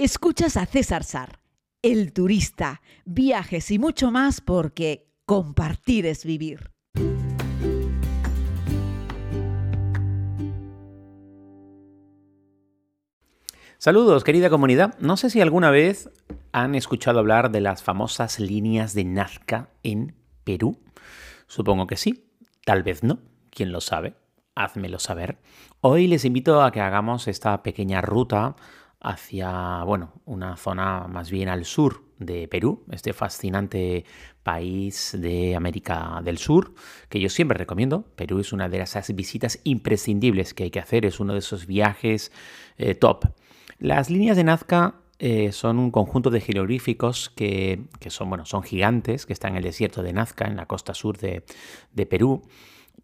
Escuchas a César Sar, el turista, viajes y mucho más porque compartir es vivir. Saludos, querida comunidad. No sé si alguna vez han escuchado hablar de las famosas líneas de Nazca en Perú. Supongo que sí, tal vez no, quién lo sabe, házmelo saber. Hoy les invito a que hagamos esta pequeña ruta hacia, bueno, una zona más bien al sur de Perú, este fascinante país de América del Sur, que yo siempre recomiendo. Perú es una de esas visitas imprescindibles que hay que hacer, es uno de esos viajes eh, top. Las líneas de Nazca eh, son un conjunto de jeroglíficos que, son, bueno, son gigantes, que están en el desierto de Nazca, en la costa sur de, de Perú,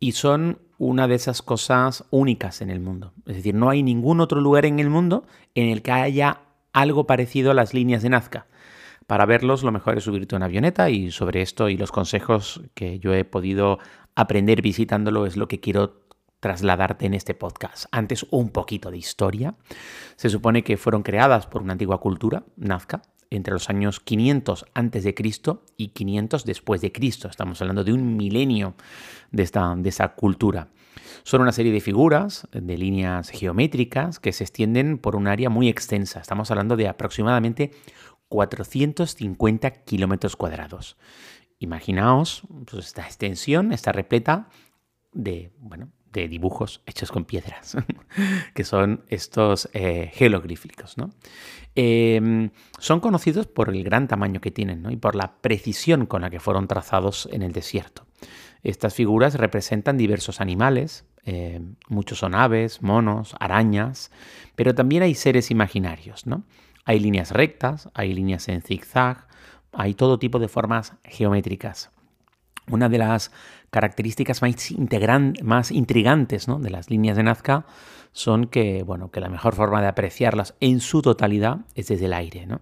y son una de esas cosas únicas en el mundo. Es decir, no hay ningún otro lugar en el mundo en el que haya algo parecido a las líneas de Nazca. Para verlos lo mejor es subirte a una avioneta y sobre esto y los consejos que yo he podido aprender visitándolo es lo que quiero trasladarte en este podcast. Antes un poquito de historia. Se supone que fueron creadas por una antigua cultura, Nazca, entre los años 500 antes de Cristo y 500 después de Cristo. Estamos hablando de un milenio de, esta, de esa cultura. Son una serie de figuras, de líneas geométricas que se extienden por un área muy extensa. Estamos hablando de aproximadamente 450 kilómetros cuadrados. Imaginaos pues, esta extensión, está repleta de, bueno, de dibujos hechos con piedras, que son estos eh. ¿no? Em, son conocidos por el gran tamaño que tienen y por la precisión con la que fueron trazados en el desierto. Estas figuras representan diversos animales, eh, muchos son aves, monos, arañas, pero también hay seres imaginarios. ¿no? Hay líneas rectas, hay líneas en zigzag, hay todo tipo de formas geométricas. Una de las características más, más intrigantes de las líneas de Nazca son que, bueno, que la mejor forma de apreciarlas en su totalidad es desde el aire. ¿no?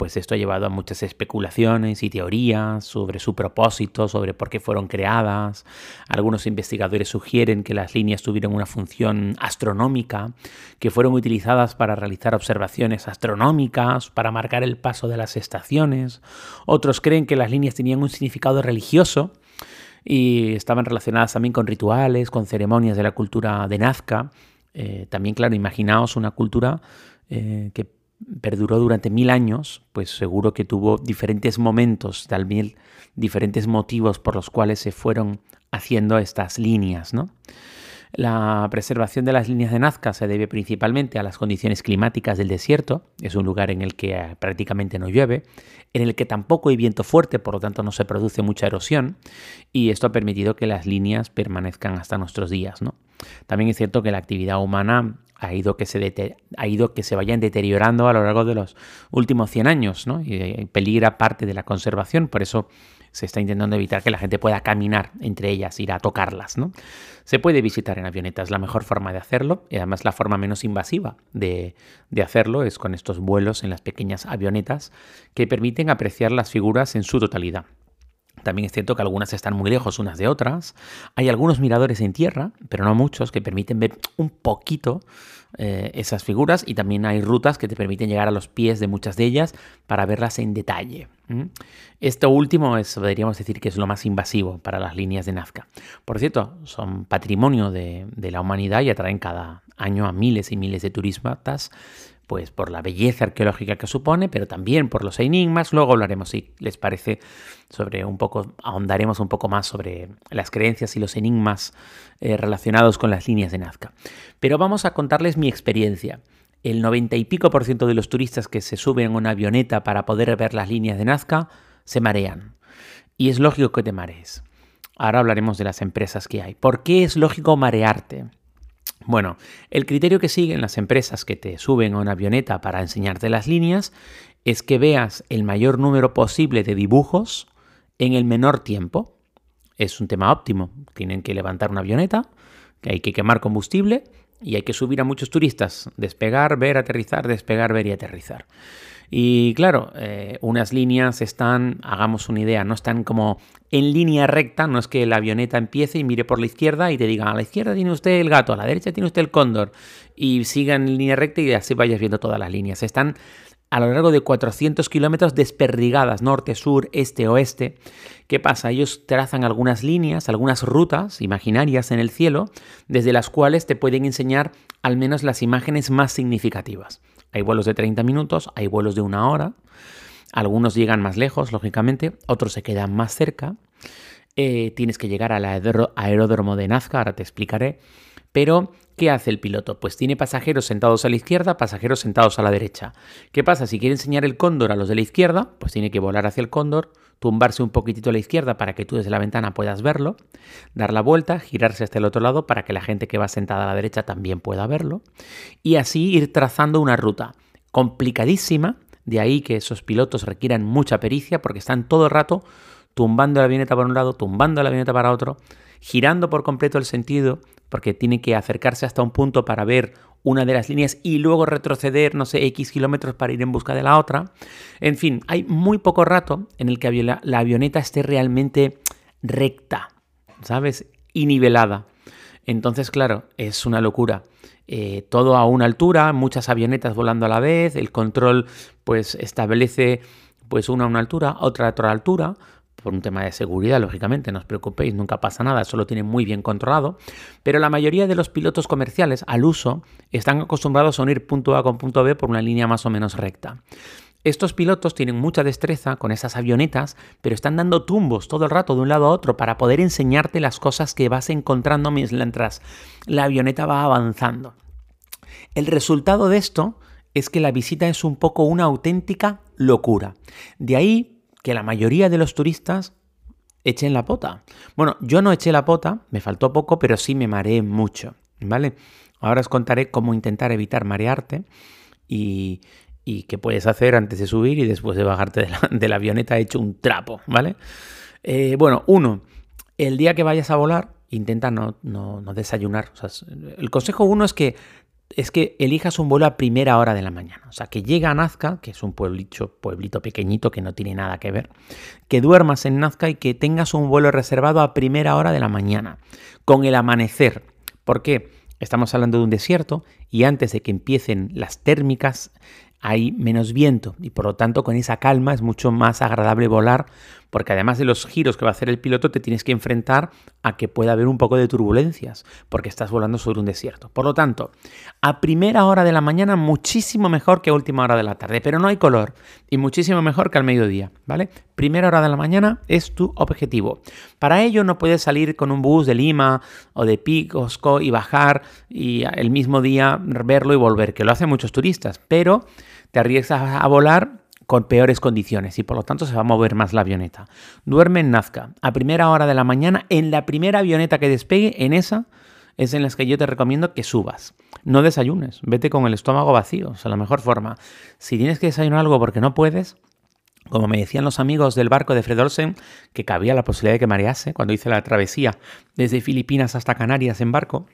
Pues esto ha llevado a muchas especulaciones y teorías sobre su propósito, sobre por qué fueron creadas. Algunos investigadores sugieren que las líneas tuvieron una función astronómica, que fueron utilizadas para realizar observaciones astronómicas, para marcar el paso de las estaciones. Otros creen que las líneas tenían un significado religioso y estaban relacionadas también con rituales, con ceremonias de la cultura de Nazca. Eh, también, claro, imaginaos una cultura eh, que perduró durante mil años, pues seguro que tuvo diferentes momentos, también diferentes motivos por los cuales se fueron haciendo estas líneas, ¿no? La preservación de las líneas de Nazca se debe principalmente a las condiciones climáticas del desierto. Es un lugar en el que eh, prácticamente no llueve, en el que tampoco hay viento fuerte, por lo tanto no se produce mucha erosión, y esto ha permitido que las líneas permanezcan hasta nuestros días. ¿no? También es cierto que la actividad humana ha ido que se, ha ido que se vayan deteriorando a lo largo de los últimos 100 años, ¿no? y peligra parte de la conservación, por eso se está intentando evitar que la gente pueda caminar entre ellas, ir a tocarlas. ¿no? Se puede visitar en avioneta, es la mejor forma de hacerlo y además la forma menos invasiva de, hacerlo es con estos vuelos en las pequeñas avionetas que permiten apreciar las figuras en su totalidad. También es cierto que algunas están muy lejos unas de otras. Hay algunos miradores en tierra, pero no muchos, que permiten ver un poquito eh, esas figuras y también hay rutas que te permiten llegar a los pies de muchas de ellas para verlas en detalle. Esto último es, podríamos decir que es lo más invasivo para las líneas de Nazca. Por cierto, son patrimonio de, la humanidad y atraen cada año a miles y miles de turistas pues por la belleza arqueológica que supone, pero también por los enigmas. Luego hablaremos, si les parece, sobre un poco, ahondaremos un poco más sobre las creencias y los enigmas eh, relacionados con las líneas de Nazca. Pero vamos a contarles mi experiencia. El 90 y pico por ciento de los turistas que se suben a una avioneta para poder ver las líneas de Nazca se marean. Y es lógico que te marees. Ahora hablaremos de las empresas que hay. ¿Por qué es lógico marearte? Bueno, el criterio que siguen las empresas que te suben a una avioneta para enseñarte las líneas es que veas el mayor número posible de dibujos en el menor tiempo. Es un tema óptimo. Tienen que levantar una avioneta, que hay que quemar combustible y hay que subir a muchos turistas. Despegar, ver, aterrizar, despegar, ver y aterrizar. Y claro, eh, unas líneas están, hagamos una idea, no están como en línea recta, no es que la avioneta empiece y mire por la izquierda y te diga, a la izquierda tiene usted el gato, a la derecha tiene usted el cóndor, y siga en línea recta y así vayas viendo todas las líneas. Están a lo largo de 400 kilómetros desperdigadas, norte, sur, este, oeste. ¿Qué pasa? Ellos trazan algunas líneas, algunas rutas imaginarias en el cielo, desde las cuales te pueden enseñar al menos las imágenes más significativas. Hay vuelos de 30 minutos, hay vuelos de una hora, algunos llegan más lejos, lógicamente, otros se quedan más cerca. Eh, tienes que llegar al aeródromo de Nazca, ahora te explicaré. Pero, ¿qué hace el piloto? Pues tiene pasajeros sentados a la izquierda, pasajeros sentados a la derecha. ¿Qué pasa? Si quiere enseñar el cóndor a los de la izquierda, pues tiene que volar hacia el cóndor, tumbarse un poquitito a la izquierda para que tú desde la ventana puedas verlo, dar la vuelta, girarse hasta el otro lado para que la gente que va sentada a la derecha también pueda verlo, y así ir trazando una ruta complicadísima, de ahí que esos pilotos requieran mucha pericia porque están todo el rato tumbando la avioneta para un lado, tumbando la avioneta para otro, girando por completo el sentido, porque tiene que acercarse hasta un punto para ver una de las líneas y luego retroceder, no sé, X kilómetros para ir en busca de la otra. En fin, hay muy poco rato en el que la avioneta esté realmente recta, ¿sabes? Y nivelada. Entonces, claro, es una locura. Eh, todo a una altura, muchas avionetas volando a la vez, el control pues establece pues una a una altura, otra a otra altura, por un tema de seguridad, lógicamente, no os preocupéis, nunca pasa nada, eso lo tienen muy bien controlado, pero la mayoría de los pilotos comerciales al uso están acostumbrados a unir punto A con punto B por una línea más o menos recta. Estos pilotos tienen mucha destreza con esas avionetas, pero están dando tumbos todo el rato de un lado a otro para poder enseñarte las cosas que vas encontrando mientras la avioneta va avanzando. El resultado de esto es que la visita es un poco una auténtica locura. De ahí que la mayoría de los turistas echen la pota. Bueno, yo no eché la pota, me faltó poco, pero sí me mareé mucho, ¿vale? Ahora os contaré cómo intentar evitar marearte y, qué puedes hacer antes de subir y después de bajarte de la, avioneta hecho un trapo, ¿vale? Eh, bueno, uno, el día que vayas a volar, intenta no, no desayunar. el consejo uno es que es que elijas un vuelo a primera hora de la mañana. O sea, que llega a Nazca, que es un pueblito, pueblito pequeñito que no tiene nada que ver, que duermas en Nazca y que tengas un vuelo reservado a primera hora de la mañana, con el amanecer. ¿Por qué? Estamos hablando de un desierto y antes de que empiecen las térmicas hay menos viento y por lo tanto con esa calma es mucho más agradable volar porque además de los giros que va a hacer el piloto te tienes que enfrentar a que pueda haber un poco de turbulencias porque estás volando sobre un desierto. Por lo tanto, a primera hora de la mañana muchísimo mejor que a última hora de la tarde, pero no hay color y muchísimo mejor que al mediodía, ¿vale? Primera hora de la mañana es tu objetivo. Para ello no puedes salir con un bus de Lima o de Picosco y bajar y el mismo día verlo y volver, que lo hacen muchos turistas, pero te arriesgas a volar con peores condiciones y por lo tanto se va a mover más la avioneta. Duerme en Nazca a primera hora de la mañana en la primera avioneta que despegue, en esa es en las que yo te recomiendo que subas. No desayunes, vete con el estómago vacío, es la mejor forma. Si tienes que desayunar algo porque no puedes, como me decían los amigos del barco de Fred Olsen, que cabía la posibilidad de que marease cuando hice la travesía desde Filipinas hasta Canarias en barco,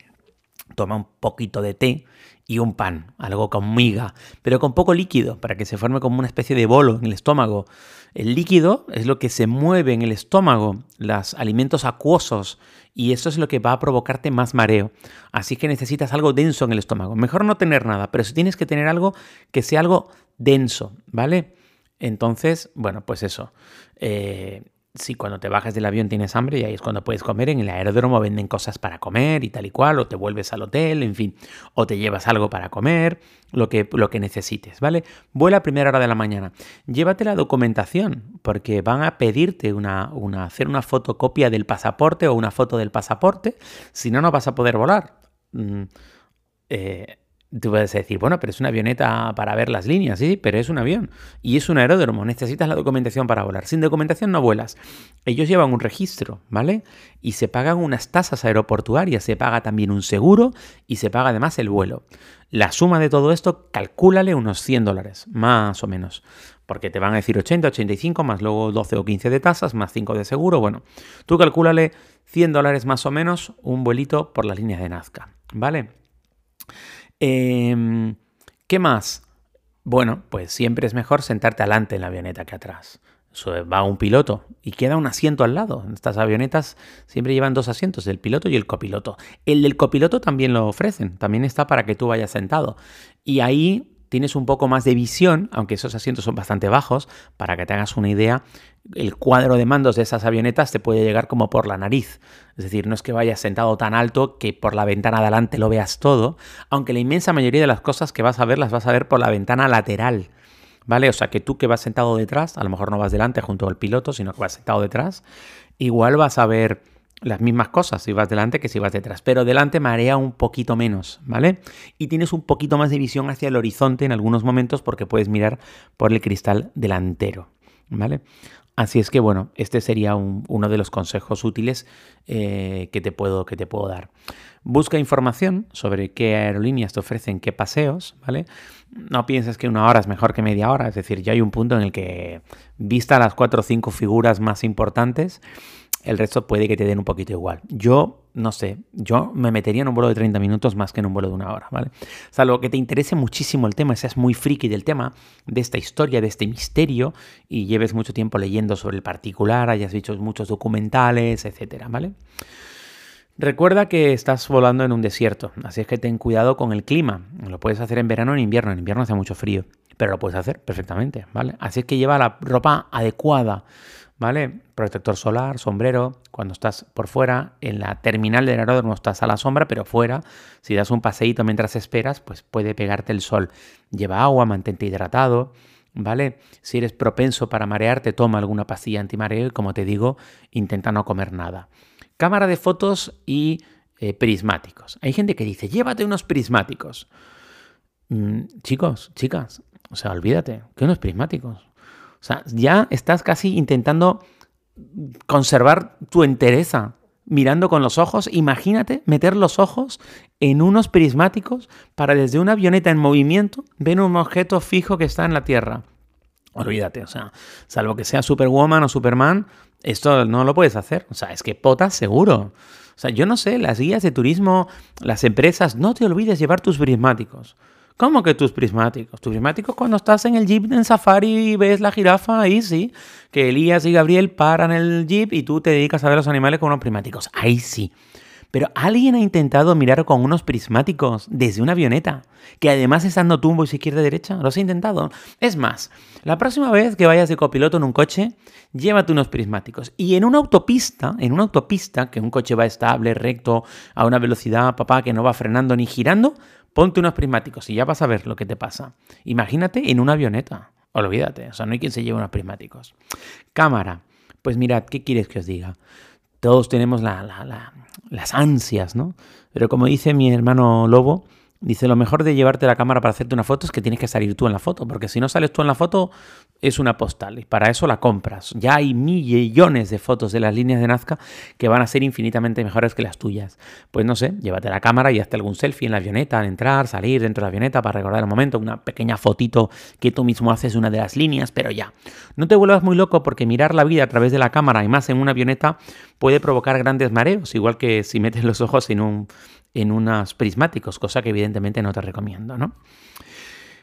toma un poquito de té y un pan, algo con miga, pero con poco líquido, para que se forme como una especie de bolo en el estómago. El líquido es lo que se mueve en el estómago, los alimentos acuosos, y eso es lo que va a provocarte más mareo. Así que necesitas algo denso en el estómago. Mejor no tener nada, pero si tienes que tener algo que sea algo denso, ¿vale? Entonces, bueno, pues eso. Eh, si cuando te bajas del avión tienes hambre y ahí es cuando puedes comer, en el aeródromo venden cosas para comer y tal y cual, o te vuelves al hotel, en fin, o te llevas algo para comer, lo que, lo que necesites, ¿vale? Vuela a primera hora de la mañana. Llévate la documentación, porque van a pedirte una, una, hacer una fotocopia del pasaporte o una foto del pasaporte, si no, no vas a poder volar. Mm, eh, Tú puedes decir, bueno, pero es una avioneta para ver las líneas, sí, pero es un avión y es un aeródromo, necesitas la documentación para volar. Sin documentación no vuelas. Ellos llevan un registro, ¿vale? Y se pagan unas tasas aeroportuarias, se paga también un seguro y se paga además el vuelo. La suma de todo esto, calcúlale unos 100 dólares, más o menos, porque te van a decir 80, 85, más luego 12 o 15 de tasas, más 5 de seguro. Bueno, tú calcúlale 100 dólares más o menos un vuelito por las líneas de Nazca, ¿vale? Em, ¿Qué más? Bueno, pues siempre es mejor sentarte adelante en la avioneta que atrás. va un piloto y queda un asiento al lado. Estas avionetas siempre llevan dos asientos, el piloto y el copiloto. El del copiloto también lo ofrecen, también está para que tú vayas sentado. Y ahí tienes un poco más de visión, aunque esos asientos son bastante bajos, para que te hagas una idea, el cuadro de mandos de esas avionetas te puede llegar como por la nariz. Es decir, no es que vayas sentado tan alto que por la ventana adelante lo veas todo, aunque la inmensa mayoría de las cosas que vas a ver las vas a ver por la ventana lateral. ¿Vale? O sea que tú que vas sentado detrás, a lo mejor no vas delante junto al piloto, sino que vas sentado detrás, igual vas a ver las mismas cosas si vas delante que si vas detrás, pero delante marea un poquito menos, ¿vale? Y tienes un poquito más de visión hacia el horizonte en algunos momentos porque puedes mirar por el cristal delantero, ¿vale? Así es que bueno, este sería uno de los consejos útiles eh, que, te puedo, que te puedo dar. Busca información sobre qué aerolíneas te ofrecen qué paseos, ¿vale? No pienses que una hora es mejor que media hora, es decir, ya hay un punto en el que, vista las cuatro o cinco figuras más importantes, el resto puede que te den un poquito igual. Yo, no sé, yo me metería en un vuelo de 30 minutos más que en un vuelo de una hora, ¿vale? Salvo que te interese muchísimo el tema, seas muy friki del tema, de esta historia, de este misterio, y lleves mucho tiempo leyendo sobre el particular, hayas visto muchos documentales, etcétera, ¿vale? Recuerda que estás volando en un desierto, así es que ten cuidado con el clima. Lo puedes hacer en verano o en invierno. En invierno hace mucho frío, pero lo puedes hacer perfectamente, ¿vale? Así es que lleva la ropa adecuada. ¿vale? Protector solar, sombrero, cuando estás por fuera, en la terminal del aeródromo estás a la sombra, pero fuera, si das un paseíto mientras esperas, pues puede pegarte el sol. Lleva agua, mantente hidratado, ¿vale? Si eres propenso para marearte, toma alguna pastilla antimareo y como te digo, intenta no comer nada. Cámara de fotos y eh, prismáticos. Hay gente que dice, llévate unos prismáticos. Mm, chicos, chicas, o sea, olvídate, que unos prismáticos. O sea, ya estás casi intentando conservar tu entereza mirando con los ojos. Imagínate meter los ojos en unos prismáticos para desde una avioneta en movimiento ver un objeto fijo que está en la Tierra. Olvídate, o sea, salvo que sea Superwoman o Superman, esto no lo puedes hacer. O sea, es que potas seguro. O sea, yo no sé, las guías de turismo, las empresas, no te olvides llevar tus prismáticos. ¿Cómo que tus prismáticos? Tus prismáticos cuando estás en el jeep en safari y ves la jirafa, ahí sí. Que Elías y Gabriel paran el jeep y tú te dedicas a ver los animales con unos prismáticos. Ahí sí. Pero alguien ha intentado mirar con unos prismáticos desde una avioneta, que además están dando tumbos izquierda y derecha. ¿Lo has intentado? Es más, la próxima vez que vayas de copiloto en un coche, llévate unos prismáticos. Y en una autopista, en una autopista, que un coche va estable, recto, a una velocidad, papá, que no va frenando ni girando, Ponte unos prismáticos y ya vas a ver lo que te pasa. Imagínate en una avioneta. Olvídate, o sea, no hay quien se lleve unos prismáticos. Cámara. Pues mirad, ¿qué quieres que os diga? Todos tenemos las ansias, ¿no? Pero como dice mi hermano Lobo, Dice, lo mejor de llevarte la cámara para hacerte una foto es que tienes que salir tú en la foto, porque si no sales tú en la foto es una postal y para eso la compras. Ya hay millones de fotos de las líneas de Nazca que van a ser infinitamente mejores que las tuyas. Pues no sé, llévate la cámara y hazte algún selfie en la avioneta, al entrar, salir dentro de la avioneta para recordar el momento, una pequeña fotito que tú mismo haces una de las líneas, pero ya. No te vuelvas muy loco porque mirar la vida a través de la cámara y más en una avioneta puede provocar grandes mareos, igual que si metes los ojos en un en unos prismáticos, cosa que evidentemente no te recomiendo, ¿no?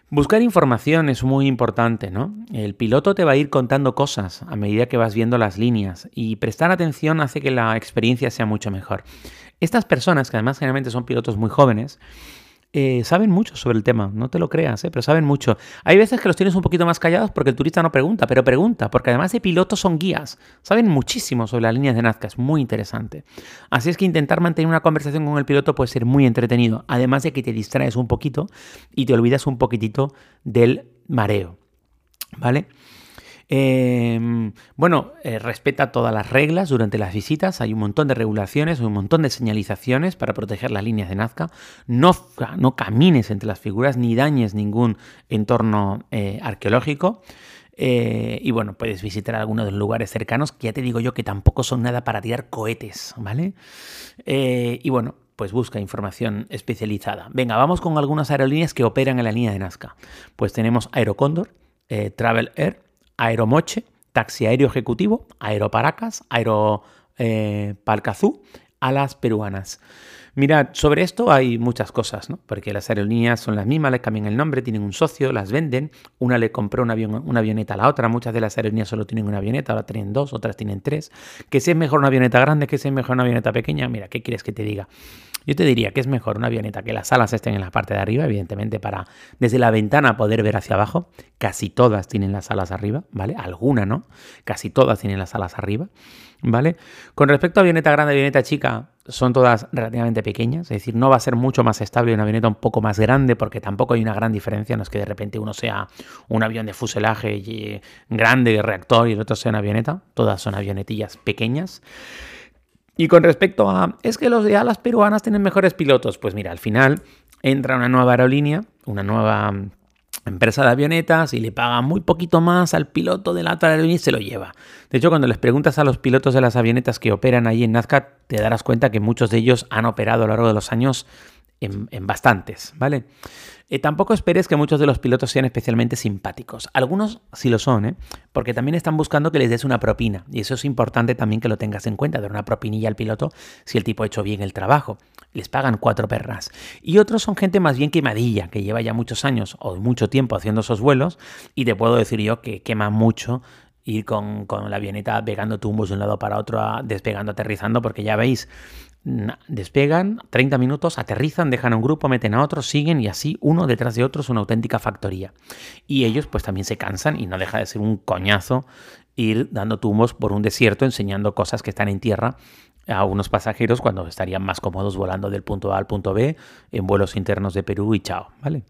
Buscar información es muy importante, ¿no? El piloto te va a ir contando cosas a medida que vas viendo las líneas y prestar atención hace que la experiencia sea mucho mejor. Estas personas, que además generalmente son pilotos muy jóvenes, eh, saben mucho sobre el tema, no te lo creas, eh, pero saben mucho. Hay veces que los tienes un poquito más callados porque el turista no pregunta, pero pregunta, porque además de pilotos son guías, saben muchísimo sobre las líneas de Nazca, es muy interesante. Así es que intentar mantener una conversación con el piloto puede ser muy entretenido, además de que te distraes un poquito y te olvidas un poquitito del mareo, ¿vale? Em, bueno, eh, respeta todas las reglas durante las visitas. Hay un montón de regulaciones, un montón de señalizaciones para proteger las líneas de Nazca. No, no camines entre las figuras ni dañes ningún entorno eh, arqueológico. Eh, y bueno, puedes visitar algunos de los lugares cercanos, que ya te digo yo que tampoco son nada para tirar cohetes, ¿vale? y bueno, pues busca información especializada. Venga, vamos con algunas aerolíneas que operan en la línea de Nazca. Pues tenemos Aerocóndor, Travel Air, Aeromoche, Taxi Aéreo Ejecutivo, Aeroparacas, Aeropalcazú, eh, Alas Peruanas. Mirad, sobre esto hay muchas cosas, ¿no? Porque las aerolíneas son las mismas, le cambian el nombre, tienen un socio, las venden, una le compró una avioneta a la otra, muchas de las aerolíneas solo tienen una avioneta, ahora tienen dos, otras tienen tres. Que si es mejor una avioneta grande, que si es mejor una avioneta pequeña, mira, ¿qué quieres que te diga? Yo te diría que es mejor una avioneta que las alas estén en la parte de arriba, evidentemente para desde la ventana poder ver hacia abajo. Casi todas tienen las alas arriba, ¿vale? Alguna, ¿no? Casi todas tienen las alas arriba, ¿vale? Con respecto a avioneta grande, avioneta chica, son todas relativamente pequeñas, es decir, no va a ser mucho más estable una avioneta un poco más grande porque tampoco hay una gran diferencia, no es que de repente uno sea un avión de fuselaje grande, reactor y el otro sea una avioneta, todas son avionetillas pequeñas. Y con respecto a, es que los de alas peruanas tienen mejores pilotos, pues mira, al final entra una nueva aerolínea, una nueva empresa de avionetas y le paga muy poquito más al piloto de la otra aerolínea y se lo lleva. De hecho, cuando les preguntas a los pilotos de las avionetas que operan ahí en Nazca, te darás cuenta que muchos de ellos han operado a lo largo de los años en, bastantes, ¿vale? Eh, tampoco esperes que muchos de los pilotos sean especialmente simpáticos. Algunos sí lo son, ¿eh? porque también están buscando que les des una propina. Y eso es importante también que lo tengas en cuenta, dar una propinilla al piloto si el tipo ha hecho bien el trabajo. Les pagan cuatro perras. Y otros son gente más bien quemadilla, que lleva ya muchos años o mucho tiempo haciendo esos vuelos. Y te puedo decir yo que quema mucho ir con, con, la avioneta pegando tumbos de un lado para otro, despegando, aterrizando, porque ya veis, despegan 30 minutos, aterrizan, dejan a un grupo, meten a otro, siguen y así uno detrás de otro es una auténtica factoría. Y ellos pues también se cansan y no deja de ser un coñazo ir dando tumbos por un desierto enseñando cosas que están en tierra a unos pasajeros cuando estarían más cómodos volando del punto A al punto B en vuelos internos de Perú y chao, ¿vale?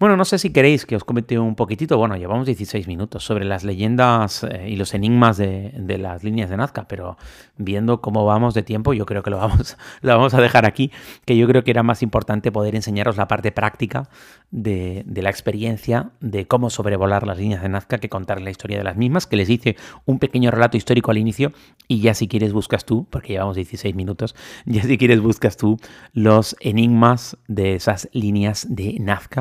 Bueno, no sé si queréis que os comente un poquitito, bueno, llevamos 16 minutos sobre las leyendas eh, y los enigmas de, las líneas de Nazca, pero viendo cómo vamos de tiempo, yo creo que lo vamos, lo vamos a dejar aquí, que yo creo que era más importante poder enseñaros la parte práctica de, la experiencia de cómo sobrevolar las líneas de Nazca que contar la historia de las mismas, que les hice un pequeño relato histórico al inicio y ya si quieres buscas tú, porque llevamos 16 minutos, ya si quieres buscas tú los enigmas de esas líneas de Nazca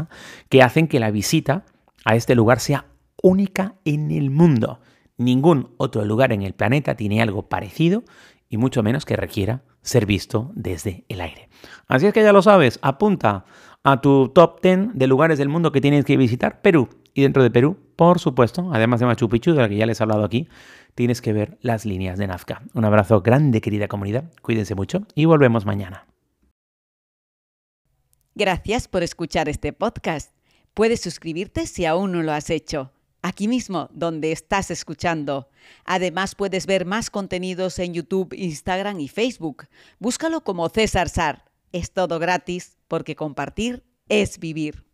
que hacen que la visita a este lugar sea única en el mundo. Ningún otro lugar en el planeta tiene algo parecido y mucho menos que requiera ser visto desde el aire. Así es que ya lo sabes, apunta a tu top 10 de lugares del mundo que tienes que visitar, Perú. Y dentro de Perú, por supuesto, además de Machu Picchu, de la que ya les he hablado aquí, tienes que ver las líneas de Nazca. Un abrazo grande, querida comunidad. Cuídense mucho y volvemos mañana. Gracias por escuchar este podcast. Puedes suscribirte si aún no lo has hecho, aquí mismo donde estás escuchando. Además puedes ver más contenidos en YouTube, Instagram y Facebook. Búscalo como César Sar. Es todo gratis porque compartir es vivir.